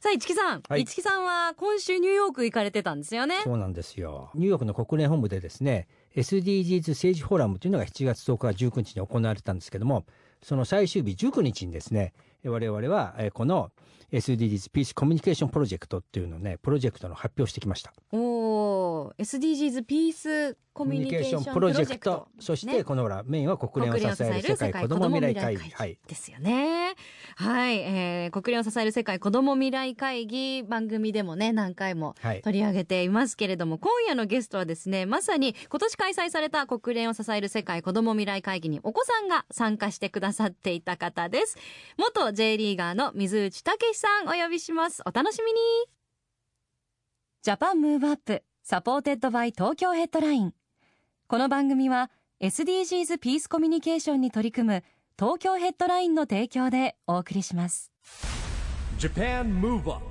さあ、市木さん、はい。市木さんは今週ニューヨーク行かれてたんですよね。そうなんですよ。ニューヨークの国連本部でですね SDGs 政治フォーラムというのが7月10日から19日に行われたんですけどもその最終日19日にですね我々はえーこの SDGs ピースコミュニケーションプロジェクトっていうのをねプロジェクトの発表してきました。おー SDGs ピースコミュニケーションプロジェクト。そしてね。このほらメインは国連を支える世界子ども未来会議。はいですよね。はい、えー、国連を支える世界子ども未来会議番組でもね何回もはい。取り上げていますけれども今夜のゲストはですねまさに今年開催された国連を支える世界子ども未来会議にお子さんが参加してくださっていた方です。元 J リーガーの水内猛さんお呼びします。お楽しみに。 Japan Move Up supported by Tokyo Headline。この番組は SDGs ピースコミュニケーションに取り組む東京ヘッドラインの提供でお送りします。Japan Move Up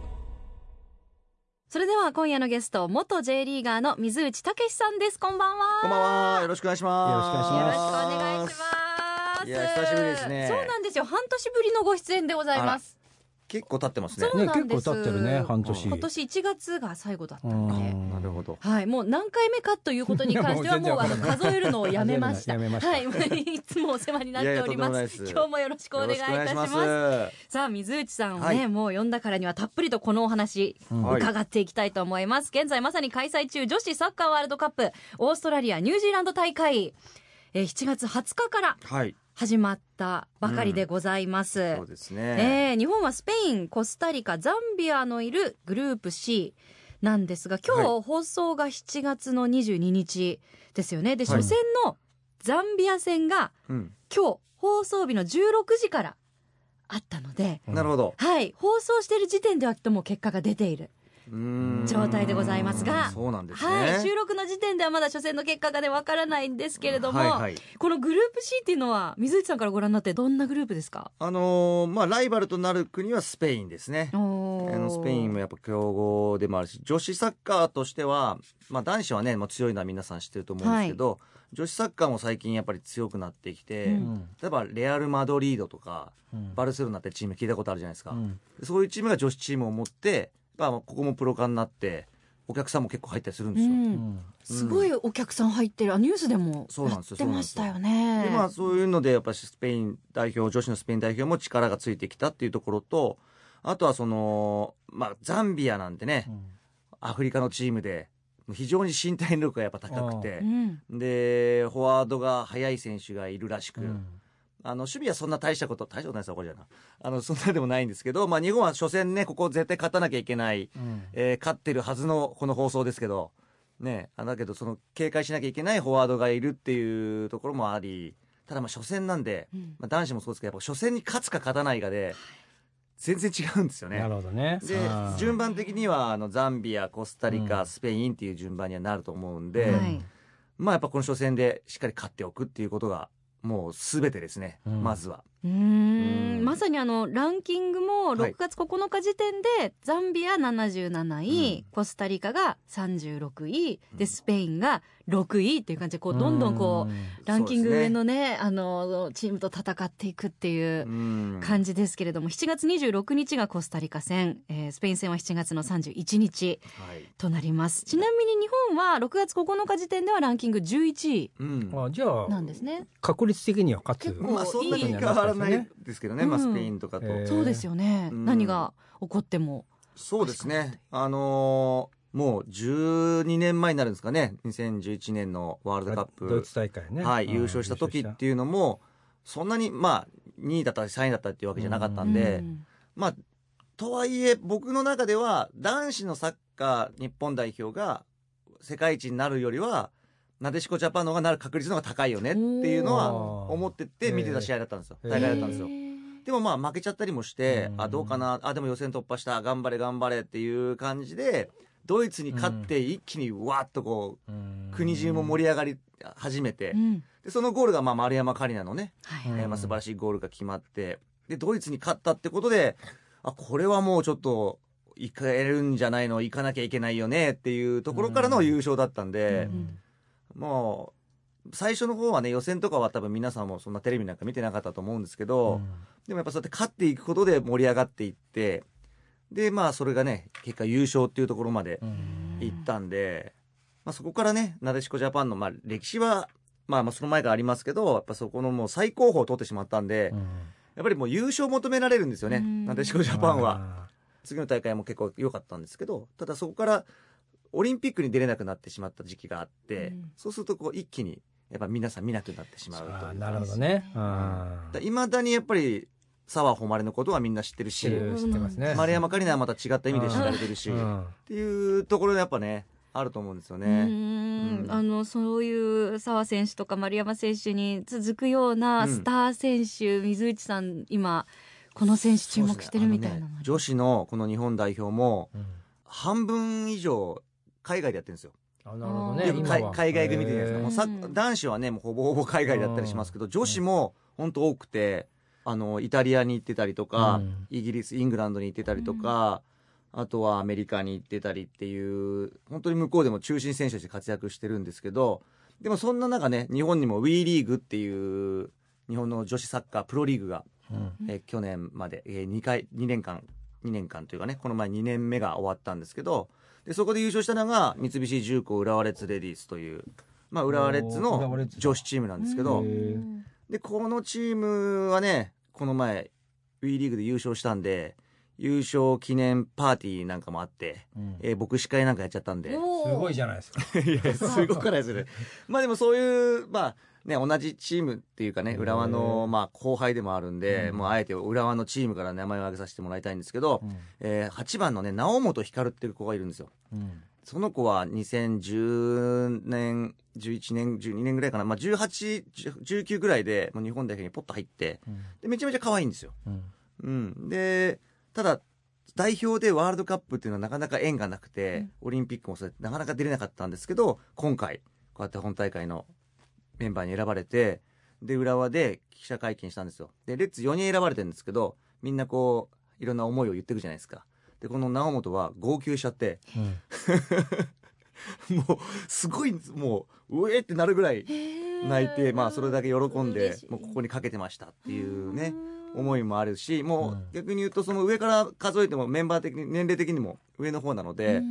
それでは今夜のゲスト元 J リーガーの水内武さんです。こんばんは。こんばんは。よろしくお願いします。よろしくお願いしよろます。しくお願いしますいや久しぶりですね。そうなんですよ。半年ぶりのご出演でございます結構経ってますね。そうなんです。ね結構経ってるね半年。今年1月が最後だったうんのでなるほど。はい、もう何回目かということに関してはもうあの数えるのをやめました。やめましたはい、いつもお世話になっております。今日もよろしくお願いいたします。さあ水内さんをね、はい。もう呼んだからにはたっぷりとこのお話、はい。伺っていきたいと思います。現在まさに開催中女子サッカーワールドカップオーストラリアニュージーランド大会、えー7月20日から。はい。始まったばかりでございます、そうですね。えー日本はスペインコスタリカザンビアのいるグループ C なんですが今日は放送が7月の22日ですよね。ではい。初戦のザンビア戦がうん。今日放送日の16時からあったので、うんなるほど。はい。放送している時点ではもう結果が出ている状態でございますが。そうなんですね。はい収録の時点ではまだ初戦の結果がねわからないんですけれども、はいはい。このグループ C っていうのは水内さんからご覧になってどんなグループですか？あのーまあライバルとなる国はスペインですね。ああのスペインもやっぱ強豪でもあるし女子サッカーとしては、まあ、男子はねもう強いのは皆さん知ってると思うんですけど、女子サッカーも最近やっぱり強くなってきて、うん。例えばレアル・マドリードとかうん。バルセロナってチーム聞いたことあるじゃないですか、うん。そういうチームが女子チームを持って、まあ、ここもプロ化になってお客さんも結構入ったりするんですよ。うん。すごいお客さん入ってる。あニュースでもそうなんですよやってましたよね。でまあそういうのでやっぱりスペイン代表女子のスペイン代表も力がついてきたっていうところとあとはその、まあ、ザンビアなんてね、アフリカのチームで非常に身体能力がやっぱ高くてうん。でフォワードが速い選手がいるらしく、うんあの守備はそんな大したこと大したことないですよこれじゃな。あのそんなでもないんですけど、まあ、日本は初戦ねここ絶対勝たなきゃいけない、うん。えー勝ってるはずのこの放送ですけど、ね、あだけどその警戒しなきゃいけないフォワードがいるっていうところもありただまあ初戦なんで、うん。まあ、男子もそうですけどやっぱ初戦に勝つか勝たないかで全然違うんですよね。な。るほどね。で順番的にはあのザンビアコスタリカ、うん。スペインっていう順番にはなると思うんで、はい。まあやっぱこの初戦でしっかり勝っておくっていうことがもう全てですね、うんまずは。うん。ん。まさにあのランキングもはい。6月9日時点で、ザンビア77位、うん。コスタリカが36位でスペインが6位っていう感じでこうどんどんこうランキング上のねあのチームと戦っていくっていううん。感じですけれども、7月26日がコスタリカ戦、えースペイン戦は7月の31日はい。となります。ちなみに日本は6月9日時点ではランキング11位うん。あじゃあなんですね。確率的には勝つ。結構まあそんなに変わらないですけどね、まあスペインとかと。そうですよね、うん。何が起こっても。そうですね。あのーもう12年前になるんですかね。2011年のワールドカップ。ドイツ大会ね。はい、うん優勝した時っていうのも、そんなに、まあ、2位だったり3位だったりっていうわけじゃなかったんで、うん。まあ、とはいえ、僕の中では、男子のサッカー日本代表が世界一になるよりは、なでしこジャパンの方がなる確率の方が高いよねっていうのは思ってて見てた試合だったんですよ。大会だったんですよ。でもまあ負けちゃったりもして、うん。あどうかなあでも予選突破した頑張れ頑張れっていう感じでドイツに勝って一気にわっとこう国中も盛り上がり始めて、うん。でそのゴールがまあ丸山桂里奈のね、はい。うんえーまあ素晴らしいゴールが決まってでドイツに勝ったってことであこれはもうちょっと行かれるんじゃないの行かなきゃいけないよねっていうところからの優勝だったんで、うんもう最初の方はね予選とかは多分皆さんもそんなテレビなんか見てなかったと思うんですけど、でもやっぱそうやって勝っていくことで盛り上がっていってでまあそれがね結果優勝っていうところまで行ったんで、まあ、そこからねなでしこジャパンの、まあ、歴史は、まあ、まあその前からありますけどやっぱそこのもう最高峰を取ってしまったんで、やっぱりもう優勝を求められるんですよね、うん。なでしこジャパンは。次の大会も結構良かったんですけどただそこからオリンピックに出れなくなってしまった時期があって、うん。そうするとこう一気にやっぱ皆さん見なくなってしまうとなるほどね。いまだにやっぱり澤穂希のことはみんな知ってるし知ってますね。丸山桂里奈はまた違った意味で知られてるし、っうん。ていうところでやっぱねあると思うんですようね。ん。うん。あのそういう澤選手とか丸山選手に続くようなスター選手、水内さん今この選手注目してるみたいなね。ね女子のこの日本代表もうん。半分以上海外でやってるんですよ。あなるほどね。海外組でじゃないですか。もうさうん男子はねもうほぼほぼ海外でやったりしますけど、女子も本当多くて、あのイタリアに行ってたりとか、うんイギリスイングランドに行ってたりとか、あとはアメリカに行ってたりっていう本当に向こうでも中心選手として活躍してるんですけど、でもそんな中ね日本にも WE リーグっていう日本の女子サッカープロリーグが、うんえー去年まで、えー、2回2年間2年間というかねこの前2年目が終わったんですけどでそこで優勝したのが三菱重工浦和レッズレディースという、まあ、浦和レッズの女子チームなんですけど、でこのチームはねこの前 WE リーグで優勝したんで優勝記念パーティーなんかもあって、うんえー牧師会なんかやっちゃったんで。すごいじゃないですか。いや、すごくないですね。まあでもそういう、まあね、同じチームっていうかね、浦和の、まあ後輩でもあるんで、うん。もうあえて浦和のチームから名前を挙げさせてもらいたいんですけど、うん。えー8番のね、直本光っていう子がいるんですよ。うん。その子は2010年、11年、12年ぐらいかな、まあ18、19ぐらいでもう日本代表にポッと入って、うん。でめちゃめちゃ可愛いんですよ。うん。うん。で、ただ、代表でワールドカップっていうのはなかなか縁がなくて、オリンピックもそれなかなか出れなかったんですけど、今回、こうやって本大会のメンバーに選ばれて、で、浦和で記者会見したんですよ。で、レッツ4人選ばれてるんですけど、みんなこう、いろんな思いを言ってるじゃないですか。で、この直本は号泣しちゃって、うん。もう、すごい、もう、うえってなるぐらい泣いて、まあ、それだけ喜んでもうここにかけてましたっていうね、思いもあるし、もうん。う逆に言うと、その上から数えてもメンバー的に、年齢的にも上の方なので、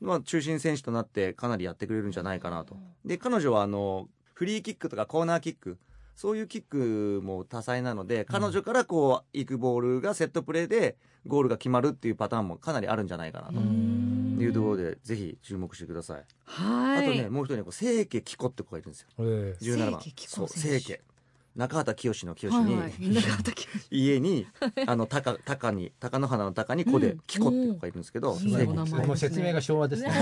まあ、中心選手となってかなりやってくれるんじゃないかなと。で、彼女はあの、フリーキックとかコーナーキック、そういうキックも多彩なので、彼女からこう、行くボールがセットプレーでゴールが決まるっていうパターンもかなりあるんじゃないかなというところで、ぜひ注目してください。はいあとね、もう一人ね、こう清家紀子って子がいるんですよ。ええ17番。清家紀子そう、選手清家。中畑清の清に、はいはい中畑清家に、あの、高、高に、高野花の高に子でうん、紀子って子がいるんですけど、うん清家紀子いいお名前もう説明が昭和ですね。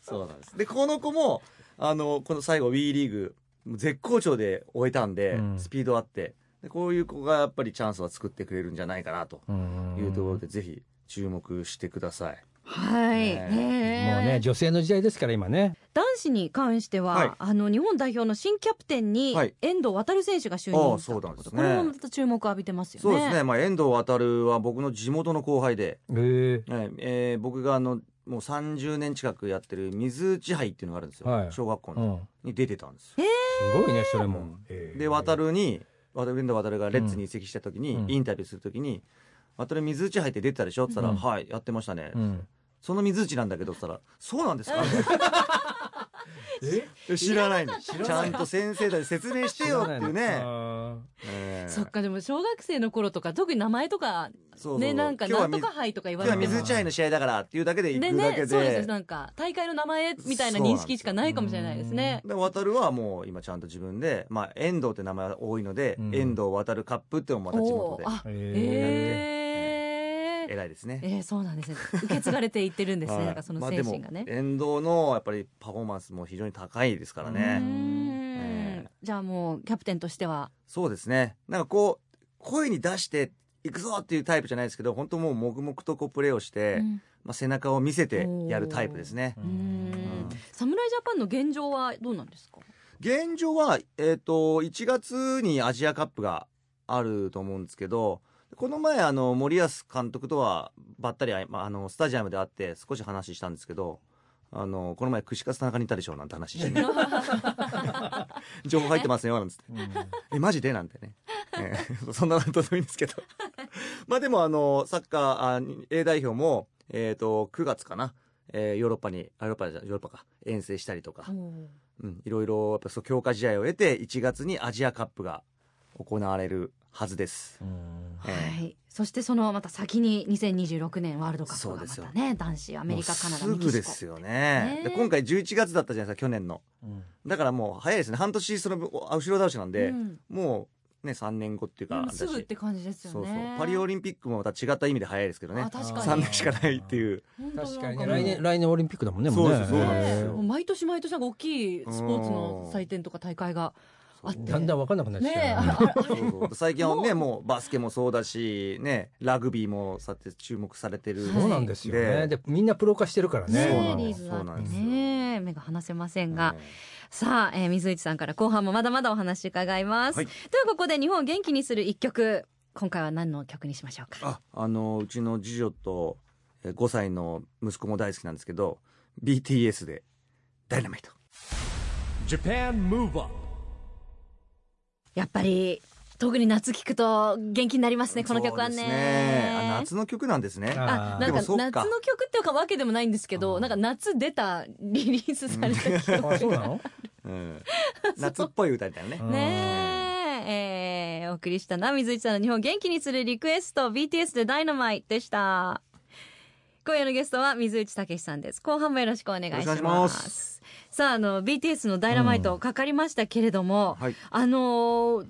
そうなんです。で、この子も、あの、この最後 WE リーグ、絶好調で終えたんで、うん。スピードあって。で、こういう子がやっぱりチャンスは作ってくれるんじゃないかなとうんいうところで、ぜひ注目してください。はい、ね。もうね、女性の時代ですから、今ね。男子に関しては、はい。あの日本代表の新キャプテンにはい。遠藤航選手が就ああ任したとですね。これもまた注目を浴びてますよね。そうですね、まあ、遠藤航は僕の地元の後輩で、ええはい。えー僕があの、もう30年近くやってる水内杯っていうのがあるんですよ。はい小学校の。うん。に出てたんですよ。すごいね、それもで、渡るに、渡る遠藤航がレッツに移籍した時に、うんインタビューする時に、渡る水内杯って出てたでしょ？って言ったら、うんはい、やってましたね。うん。その水内なんだけどって言ったら、そうなんですか？え知らないの？ちゃんと先生たち説明してよっていうね。あええ。そっかでも小学生の頃とか特に名前とかそうそう。ねなんかなんとか杯とか言わ今日はれても水内杯の試合だからっていうだけで行でくだけで。ねそうですなんか大会の名前みたいな認識しかないかもしれないですね。で渡るはもう今ちゃんと自分で、まあ、遠藤って名前が多いので、うん。遠藤渡るカップっていうのもまた地元で。あー。ええ偉いですね。えー、そうなんですね受け継がれていってるんですね、はいなんかその精神がね。遠藤のやっぱりパフォーマンスも非常に高いですからね。んええじゃあもうキャプテンとしては？そうですね。なんかこう、声に出して行くぞっていうタイプじゃないですけど本当もう黙々とこうプレーをして、うんまあ、背中を見せてやるタイプですね。侍ジャパンの現状はどうなんですか？現状は、えー、と1月にアジアカップがあると思うんですけどこの前あの森保監督とはばったりあまああのスタジアムで会って少し話したんですけどあのこの前串カツ田中にいたでしょなんて話して、ね、情報入ってますよなんつって。えマジで？なんてね、ええ そんなのどうでもいいんですけど。まあでもあのサッカーあ A 代表も、えー、と9月かな、えーヨーロッパにあヨーロッパじゃヨーロッパか。遠征したりとか、うん、いろいろやっぱそう強化試合を得て1月にアジアカップが行われるはずです。はえい、そしてそのまた先に2026年ワールドカップがまそうですよ。たね男子アメリカカナダすメキシコ。ぐですよね。今回11月だったじゃないですか去年の。だからもう早いですね。半年その後ろ倒しなんで、うん。もうね3年後っていうか、すぐって感じですよね。そうそう。パリオリンピックもまた違った意味で早いですけどね。あ確かに。3年しかないっていう。確かにね。来年来年オリンピックだもんねそうもですそうなんですよ。毎年毎年なんか大きいスポーツの祭典とか大会がだんだん分かんなくなってきねえ。たよあああそう最近はねもう。バスケもそうだしねラグビーもさて注目されてる、そうなんですよね。ででみんなプロ化してるからね。そうなのねリーですよ。ね目が離せませんが、うん。さあ、えー水内さんから後半もまだまだお話伺います、はい。ではここで日本を元気にする一曲。今回は何の曲にしましょうか？ああのうちの次女とえー5歳の息子も大好きなんですけど BTS で「ダイナマイト Japan Move Up やっぱり特に夏聞くと元気になりますねこの曲はね。ね。あ夏の曲なんですね。ああなんか夏の曲っていうかわけでもないんですけどなんか夏出た リリースされた曲。あそうなの？うん、夏っぽい歌みたいなね。ねえ。えーお送りしたな水内さんの日本を元気にするリクエスト BTS で「ダイナマイでした。今夜のゲストは水内武さんです。後半もよろしくお願いしますさああの BTS の「ダイナマイトかかりましたけれども、はい。あのー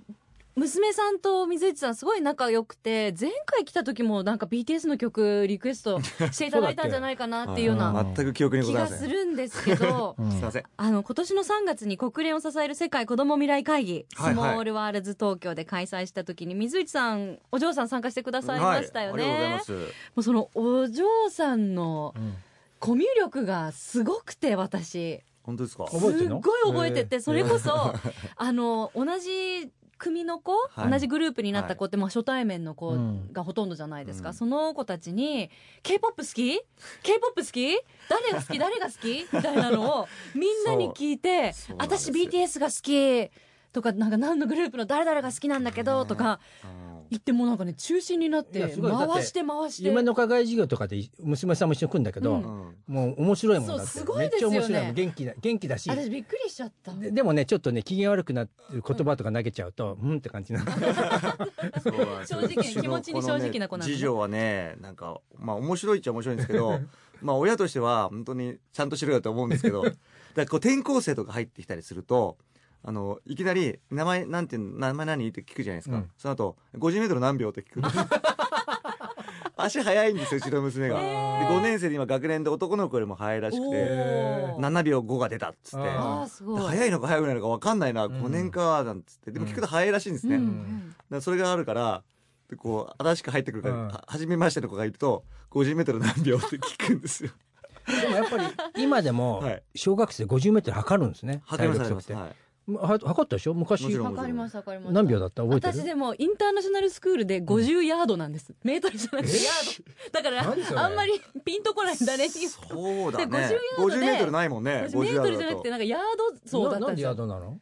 娘さんと水内さんすごい仲良くて前回来た時もなんか BTS の曲リクエストしていただいたんじゃないかなっていうような全く記憶にご気がするんですけど あの今年の3月に国連を支える世界子ども未来会議、スモールワールズ東京で開催した時に水内さんお嬢さん参加してくださいましたよね、もうそのお嬢さんのうん。コミュ力がすごくて私本当ですか？すっごい覚えててそれこそ あの同じ組の子、はい。同じグループになった子って、まあ、初対面の子うん。がほとんどじゃないですか、うん。その子たちに「k p o p 好き？K p o p 好き？誰が好き？誰が好き?」みたいなのをみんなに聞いて「そう。そうなんです私 BTS が好き」とかなんか何のグループの誰々が好きなんだけどとかうん言ってもうなんかね中心になって回して回して。夢の課外授業とかで娘さんも一緒に来るんだけど、うん。うんもう面白いもんだって。すごいですよね。めっちゃ面白いもん。元気だ元気だし。私びっくりしちゃった。ででもねちょっとね機嫌悪くなってる言葉とか投げちゃうとうん。って感じな 正直な気持ちに正直な子なんでね次女はねなんかまあ面白いっちゃ面白いんですけど まあ親としては本当にちゃんとしろよと思うんですけどだからこう転校生とか入ってきたりするとあのいきなり「名前なんて名前何?」って聞くじゃないですか、うん。その後50メートル何秒?」って聞く。んです足速いんですようちの娘が、で5年生で今学年で男の子よりも速いらしくておー。7秒5が出たっつって。あーすごい。速いのか速くないのか分かんないな、ん5年かなんつって。でも聞くと速いらしいんですね、うん。だからそれがあるからでこう新しく入ってくるから、うん。は初めましての子がいると50メートル何秒って聞くんですよ。でもやっぱり今でも はい。小学生50メートル測るんですね測ります測って。はいは測ったでしょ？昔。もちろん。わかりますわかります。何秒だった？覚えてる？私でもインターナショナルスクールで50ヤードなんです。メートルじゃなくてヤード。だからあんまりピンとこない誰に言うと。そうだね。で50ヤードで。50メートルないもんね。私メートルじゃなくて50なんかヤードそうだったななんでんですよ。ヤードなの？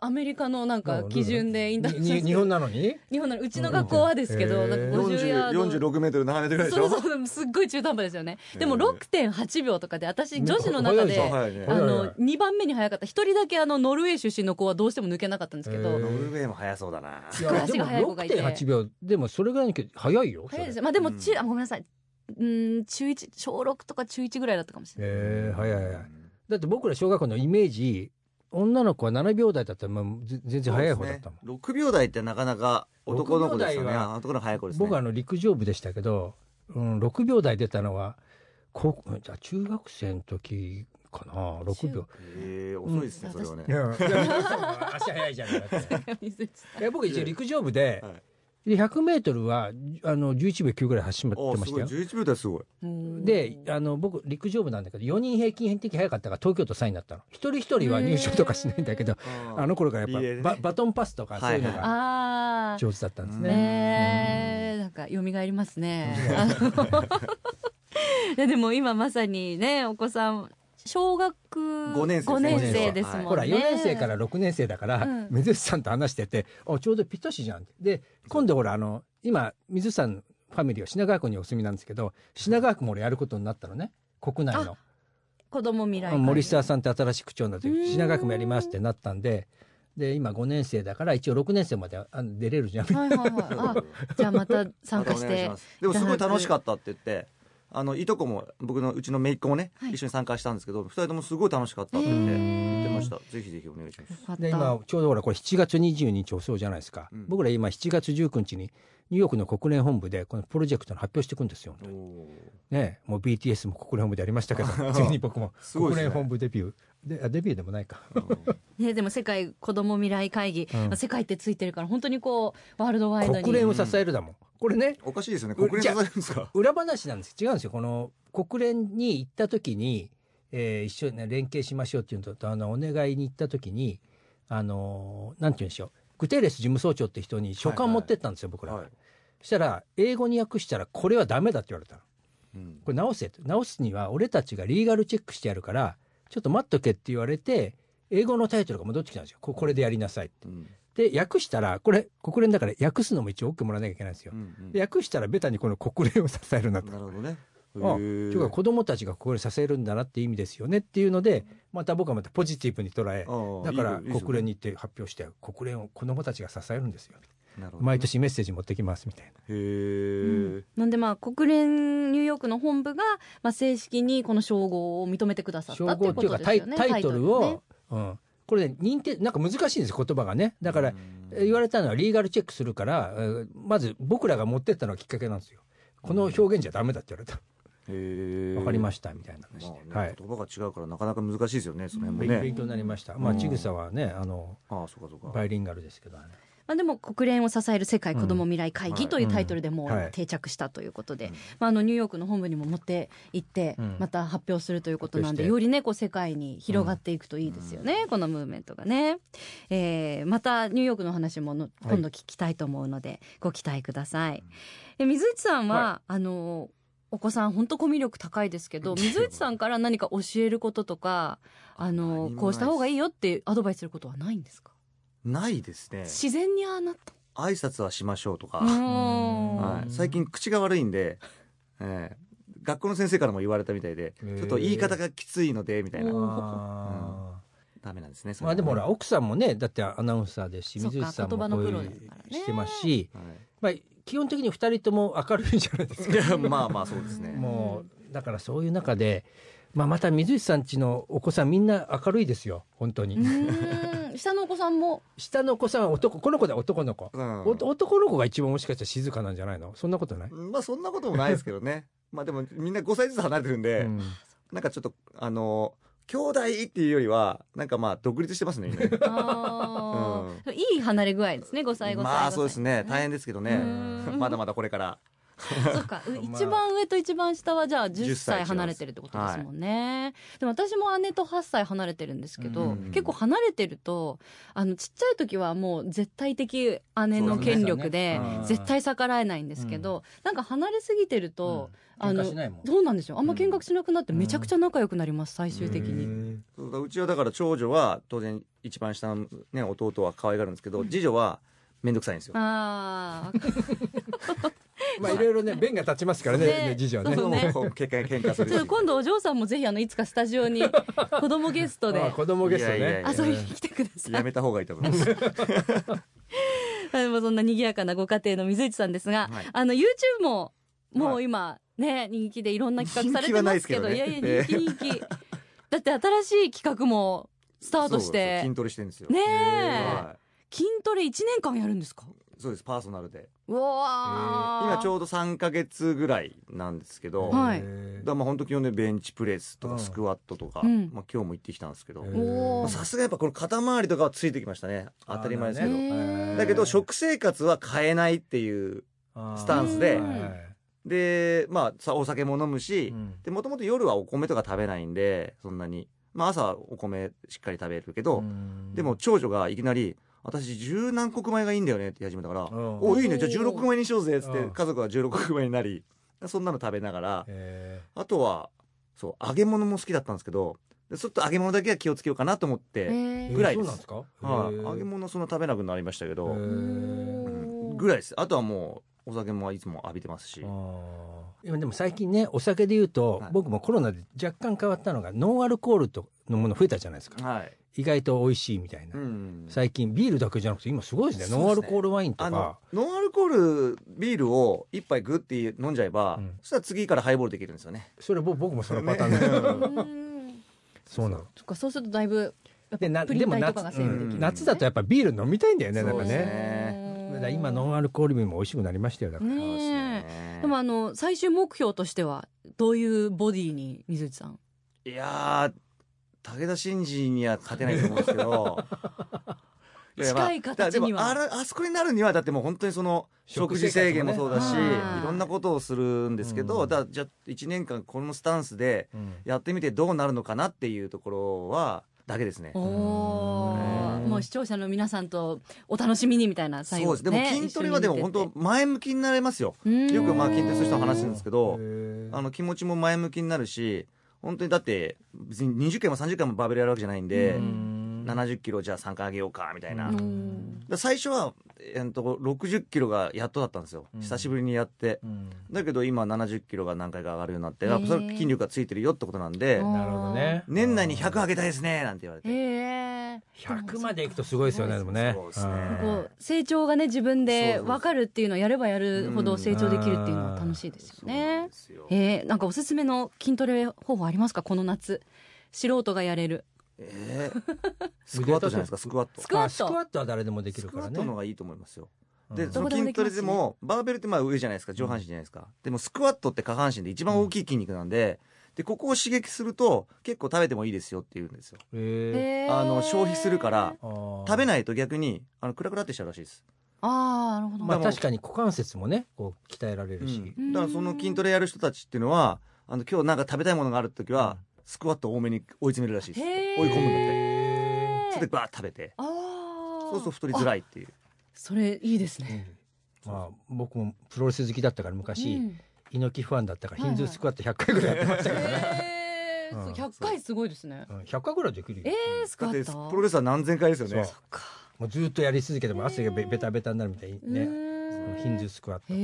アメリカのなんか基準でインターナ日本なのに？日本なの。うちの学校はですけど、うんなんかへー。50ヤード。46メートル7メートルぐらいでしょ？そうそうすっごい中途半端ですよね。でもへー6.8秒とかで私女子の中であの早い早い2番目に早かった。一人だけあのノルウェー出身の子はどうしても抜けなかったんですけど。ノルウェーも速そうだないごい足が速い子がいて。でも6.8秒。でもそれぐらいの早いよ早いですまあでも中、うんあごめんなさい。うん中1小6とか中1ぐらいだったかもしれない、へえ早い早い。だって僕ら小学校のイメージ女の子は7秒台だったらまあぜ全然早い方だったもん、ね。6秒台ってなかなか男の子ですよ6ね秒台は男の子早い子ですね。僕はあの陸上部でしたけど、うん、6秒台出たのは高校じゃあ中学生の時かな。6秒。へえ遅いですねそれはね。足早いじゃない 僕一応陸上部で、はいで100メートルはあの11秒9ぐらい走ってましたよ。11秒台すごい。うん。であの僕陸上部なんだけど4人平均的速かったから東京都3位になったの。一人一人は入賞とかしないんだけどあの頃からやっぱ、ね。ババトンパスとかそういうのはいが上手だったんですね。ねえなんか蘇りますね。でも今まさにねお子さん小学五年生です生ですもんね。ほら4年生から6年生だから、うん。水内さんと話しててあちょうどぴったしじゃん。で今度ほらあの今水内さんファミリーは品川区にお住みなんですけど品川区も俺やることになったのね。国内の。子供未来会森沢さんって新しい区長になってうん。品川区もやりますってなったんでで今5年生だから一応6年生まであの出れるじゃん。はいはいはい。あじゃあまた参加しまた お願いてます。でもすごい楽しかったって言ってあのいとこも僕のうちの姪っ子もね、はい。一緒に参加したんですけど二人ともすごい楽しかったって言ってました。ぜひぜひお願いします。で今ちょうどほらこれ7月22日遅うじゃないですか、うん。僕ら今7月19日にニューヨークの国連本部でこのプロジェクトの発表していくんですよ。ねもう BTS も国連本部でやりましたけど ついに僕も国連本部デビューであデビューでもないか。ねでも世界子供未来会議、うん。まあ世界ってついてるから本当にこうワールドワイドに。国連を支えるだもん。これね。おかしいですよね。う国連支えるんですか？裏話なんです。違うんですよ。この国連に行った時に、えー一緒に、ね、連携しましょうっていうのとあのお願いに行った時にあのなんて言うんでしょう。グテーレス事務総長って人に書簡持ってったんですよ、僕ら、はい。そしたら英語に訳したらこれはダメだって言われたの。うん。これ直せって直すには俺たちがリーガルチェックしてやるからちょっと待っとけって言われて英語のタイトルが戻ってきたんですよ。ここれでやりなさいって。うん。で訳したらこれ国連だから訳すのも一応 OK もらわなきゃいけないんですよ。う、んで訳したらベタにこの国連を支えるなと。なるほどね。あへとー。いうか子供たちがこれ支えるんだなっていう意味ですよねっていうのでまた僕はまたポジティブに捉えだから国連に行って発表して国連を子供たちが支えるんですよ毎年メッセージ持ってきますみたいな。へえなんでまあ国連ニューヨークの本部が、まあ、正式にこの称号を認めてくださったっていうこ称号っていうかとですよねタイタイトルを、ねうん、これね認定なんか難しいんですよ言葉がね。だからえ言われたのはリーガルチェックするからえーまず僕らが持ってったのがきっかけなんですよ。この表現じゃダメだって言われた。わかりましたみたいな話で、まあねはい。言葉が違うからなかなか難しいですよねその辺勉もね。勉強になりました。まあうん。ちぐさはねあのああそうかそうか。バイリンガルですけどねまあ、でも国連を支える世界子ども未来会議うんというタイトルでもう定着したということで、うんまあ、あのニューヨークの本部にも持って行ってうん。また発表するということなんで、よりねこう世界に広がっていくといいですよね、このムーブメントがね、えーまたニューヨークの話もの今度聞きたいと思うので、ご期待ください。え水内さんは、はあのお子さん本当コミュ力高いですけど水内さんから何か教えることとかあ何のこうした方がいいよってアドバイスすることはないんですか？ないですね。自然にああなった。挨拶はしましょうとか、はい、最近口が悪いんで、ええ。学校の先生からも言われたみたいでちょっと言い方がきついのでみたいな。ダメなんですねまあでもほらは奥さんもねだってアナウンサーですし水内さんも言葉のプロこういうしてますし、い。まあ、基本的に二人とも明るいじゃないですか。い やまあまあそうですね。もうだからそういう中で、まあ、また水内さんちのお子さんみんな明るいですよ本当に、ん下のお子さんも？下のお子さんは男この子で男の子、うん。お男の子が一番もしかしたら静かなんじゃないの？そんなことない、まあそんなこともないですけどね。まあでもみんな5歳ずつ離れてるんで、うん。なんかちょっとあの兄弟っていうよりはなんかまあ独立してますねみんいい離れ具合ですね5歳5歳まあそうですね。大変変ですけどね。うん。まだまだこれから そっかう一番上と一番下はじゃあ10 10歳歳離れてるってことですもんね、でも私も姉と8歳離れてるんですけど、うん。結構離れてるとあのちっちゃい時はもう絶対的姉の権力で絶対逆らえないんですけど、なんか離れすぎてると、あの喧嘩しないもん。そうなんですよ。あんま見学しなくなってめちゃくちゃ仲良くなります最終的に。うだうちはだから長女は当然一番下の、ね、弟は可愛がるんですけど次女は面倒くさいんですよ。あー まあいろいろね弁が立ちますからねね。ね次女はね。そうね喧嘩する今度お嬢さんもぜひあのいつかスタジオに 子供ゲストで。あ子供ゲストね。遊びに来てください。やめた方がいいと思います。でもそんな賑やかなご家庭の水内さんですが、はい。あの YouTube ももう今ね人気でいろんな企画されてますけど人気はないやいや人気人気。だって新しい企画もスタートして。筋トレしてるんですよ。ねえ。は筋トレ1年間やるんですか？いそうですパーソナルで。うわー。今ちょうど3か月ぐらいなんですけど、はい。だからまあ本当基本でベンチプレスとうんかスクワットとか、うん。まあ、今日も行ってきたんですけどさすがやっぱこの肩周りとかはついてきましたね。当たり前ですけど、だけど食生活は変えないっていうスタンスでうん。でまあさお酒も飲むし、もともと夜はお米とか食べないんでそんなに。まあ朝はお米しっかり食べるけど、でも長女がいきなり「私十何穀米がいいんだよね」って言い始めたから「うん。おいいね。じゃあ16穀米にしようぜ」っつってうん家族は16穀米になりそんなの食べながらへあとはそう揚げ物も好きだったんですけどでちょっと揚げ物だけは気をつけようかなと思って、ぐらいです。そうなんですか？はい。へー。揚げ物そんな食べなくなりましたけど、うん。ぐらいです。あとはもうお酒もいつも浴びてますし。今でも最近ねお酒で言うと、はい。僕もコロナで若干変わったのがノンアルコールとのもの増えたじゃないですか。はい、意外と美味しいみたいな、うん。最近ビールだけじゃなくて今すごいですね。ね。ノンアルコールワインとあのかノンアルコールビールを一杯グッて飲んじゃえば、うん。そしたら次からハイボールできるんですよね。それ僕僕もそのパターンで、ね。う んそうなの。そっかそうするとだいぶやっでなぱプリでもン体とかが夏,、セーブできる、うん。夏だとやっぱビール飲みたいんだよねなんかそうですねねだ今ノンアルコールビールも美味しくなりましたよだから、ねでもあの最終目標としてはどういうボディに水内さん？いやー武田真治には勝てないと思うんですけど。近い形には。あれあそこになるにはだってもう本当にその食事制限もそうだし、ねい。ろんなことをするんですけど、うん。だからじゃあ1年間このスタンスでうん。やってみてどうなるのかなっていうところはだけですね。もう視聴者の皆さんとお楽しみにみたいな最後そうです。でも筋トレはでも本当前向きになれますよ。よくまあ筋トレする人の話するんですけど、あの気持ちも前向きになるし本当にだって別に20回も30回もバーベルやるわけじゃないんで、うん70キロじゃあ3回上げようかみたいな、最初は、えー、と60キロがやっとだったんですよ、うん。久しぶりにやって。うん。だけど今70キロが何回か上がるようになって、へー。やっぱそれ筋力がついてるよってことなんで、うんなるほどね。年内に100上げたいですねなんて言われて、へえ100までいくとすごいですよねでもね。そうですね。ん。こう成長がね自分で分かるっていうのをやればやるほど成長できるっていうのはうん楽しいですよね。で。すよ。えー、なんかおすすめの筋トレ方法ありますか？この夏。素人がやれるえー。スクワットじゃないですかスクワット。スクワット。あスクワットは誰でもできスクワるからね。ットの方がいいと思いますよ。うん。で、どその筋トレでも、バーベルってまあ上じゃないですか、上半身じゃないですか。でもスクワットって下半身で一番大きい筋肉なんで、で、ここを刺激すると結構食べてもいいですよって言うんですよ。へー。あの消費するから食べないと逆に、あの、クラクラってしちゃうらしいです。ああなるほど、まあ確かに股関節もねこう鍛えられるし、うん。だからその筋トレやる人たちっていうのは、あの、今日なんか食べたいものがある時は、スクワット多めに追い詰めるらしいです。追い込むんだって。へそれでバーッ食べて。ああそうすると太りづらいっていう。それいいですーね、まあ僕もプロレス好きだったから昔、うん。猪木ファンだったからヒンズースクワット100回ぐらいやってましたからね、うん。そう100回すごいですね。うん。100回ぐらいできるよ。えー、スクワット。プロレスは何千回ですよね。そう。もうずっとやり続けても汗がベベタベタになるみたいにね、ヒンズースクワットへ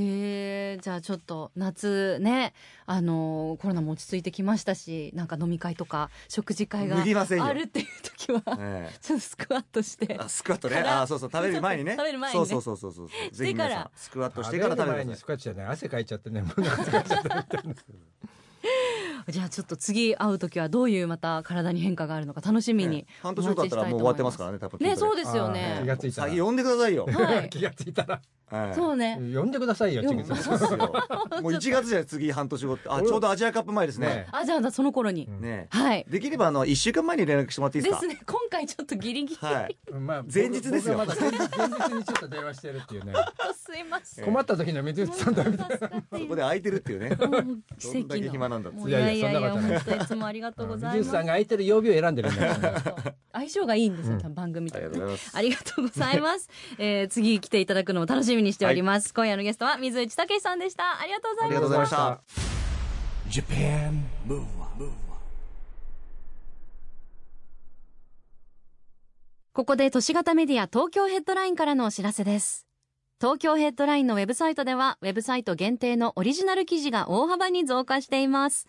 えじゃあちょっと夏ねあのコロナも落ち着い。てきましたしなんか飲み会とか食事会が脱ぎませんよあるってい。う時はええちょっとスクワットしてあスクワットねあそうそう食べる前にね食べる前にねそうそうそうそうそうぜひしてから皆さんスクワットしてから食べて前にスクワットじゃない汗かい。ちゃってねもう疲れちゃったみたい。なじゃあちょっと次会う時はどうい。うまた体に変化があるのか楽しみにね半年後だったらもう終わってますからね多分ねそうですよあー気ねがつい。たら呼んでください。よはい気がついたらはい。そうね。呼んでくださいよもう1月じゃ次半年後ってあちょうどアジアカップ前ですね。ね。あじゃあその頃に、うん。ねはい。できればあの1週間前に連絡してもらっていいでか？ですすね。今回ちょっとギリギリ、はい。まあ前日ですよ。まだ前日前日にちょっと電話してるっていうね。すいません。困った時の水内さんだみたいなそこで空いてるっていうね。もう奇どんだけ跡の暇なんだいやいやいやいやいやそんなことない。本当いつもありがとうござい水内ますさんが空いてる曜日を選んでるんだよ。相性がいいんですよ、うん。多分番組とありがとうございます。ありがとうございます、えー、次来ていただくのも楽しみにしております、今夜のゲストは水内武さんでしたありがとうございまありがとうございました。Japan Move Up ここで都市型メディア東京ヘッドラインからのお知らせです。東京ヘッドラインのウェブサイトでは、ウェブサイト限定のオリジナル記事が大幅に増加しています。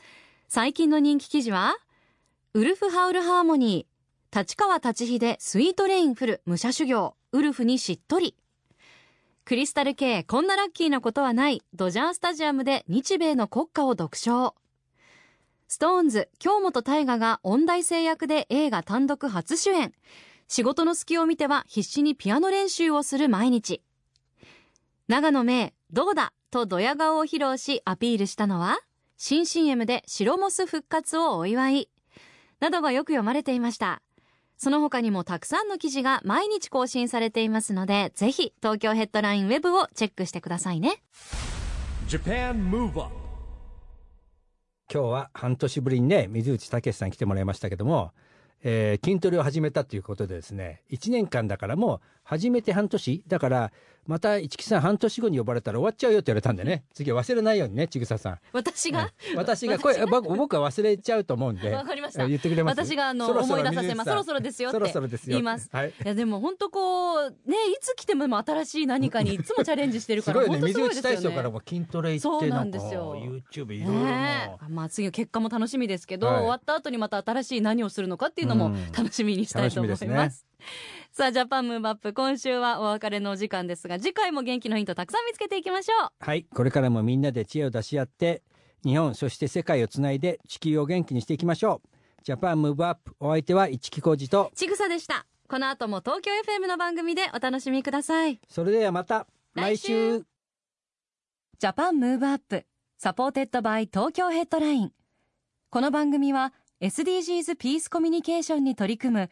最近の人気記事は、 WOLF HOWL HARMONY、立川立秀スイートレインフル武者修行、ウルフにしっとり。 Crystal Kay こんなラッキーなことはない、ドジャースタジアムで日米の国歌を独唱。 SixTONES、京本大我が音大生役で映画単独初主演。仕事の隙を見ては必死にピアノ練習をする毎日。長野めどうだとドヤ顔を披露しアピールしたのは新 CM で白モス復活をお祝いなどがよく読まれていましたその他にもたくさんの記事が毎日更新されていますのでぜひ東京ヘッドラインウェブをチェックしてくださいね。Japan Move Up 今日は半年ぶりにね水内武さん来てもらいましたけども、えー筋トレを始めたということでですね1年間だからもう始めて半年だからまた市木さん半年後に呼ばれたら終わっちゃうよって言われたんでね。次は忘れないようにねちぐささん。私が、私が声僕僕は忘れちゃうと思うんで。わかりました。え言ってくれます？私があの思い出させます。そろそろですよってそろそろですよ言います。はい。いやでも本当こうねいつ来ても新しい何かに いつもチャレンジしてるからす水内ごいですよね。大将からも筋トレ行そうなってなんんかですよ YouTube いろいろねえ。まあ次の結果も楽しみですけど、はい。終わった後にまた新しい何をするのかっていうのもうん。楽しみにしたいと思います,、楽しみですさあジャパンムーブアップ今週はお別れのお時間ですが次回も元気のヒントたくさん見つけていきましょう。はいこれからもみんなで知恵を出し合って日本そして世界をつないで地球を元気にしていきましょう。ジャパンムーブアップお相手は市木浩二とちぐさでした。この後も東京 FM の番組でお楽しみください。それではまた来週。ジJapan Move Up supported by Tokyo Headline。この番組は SDGs ピースコミュニケーションに取り組む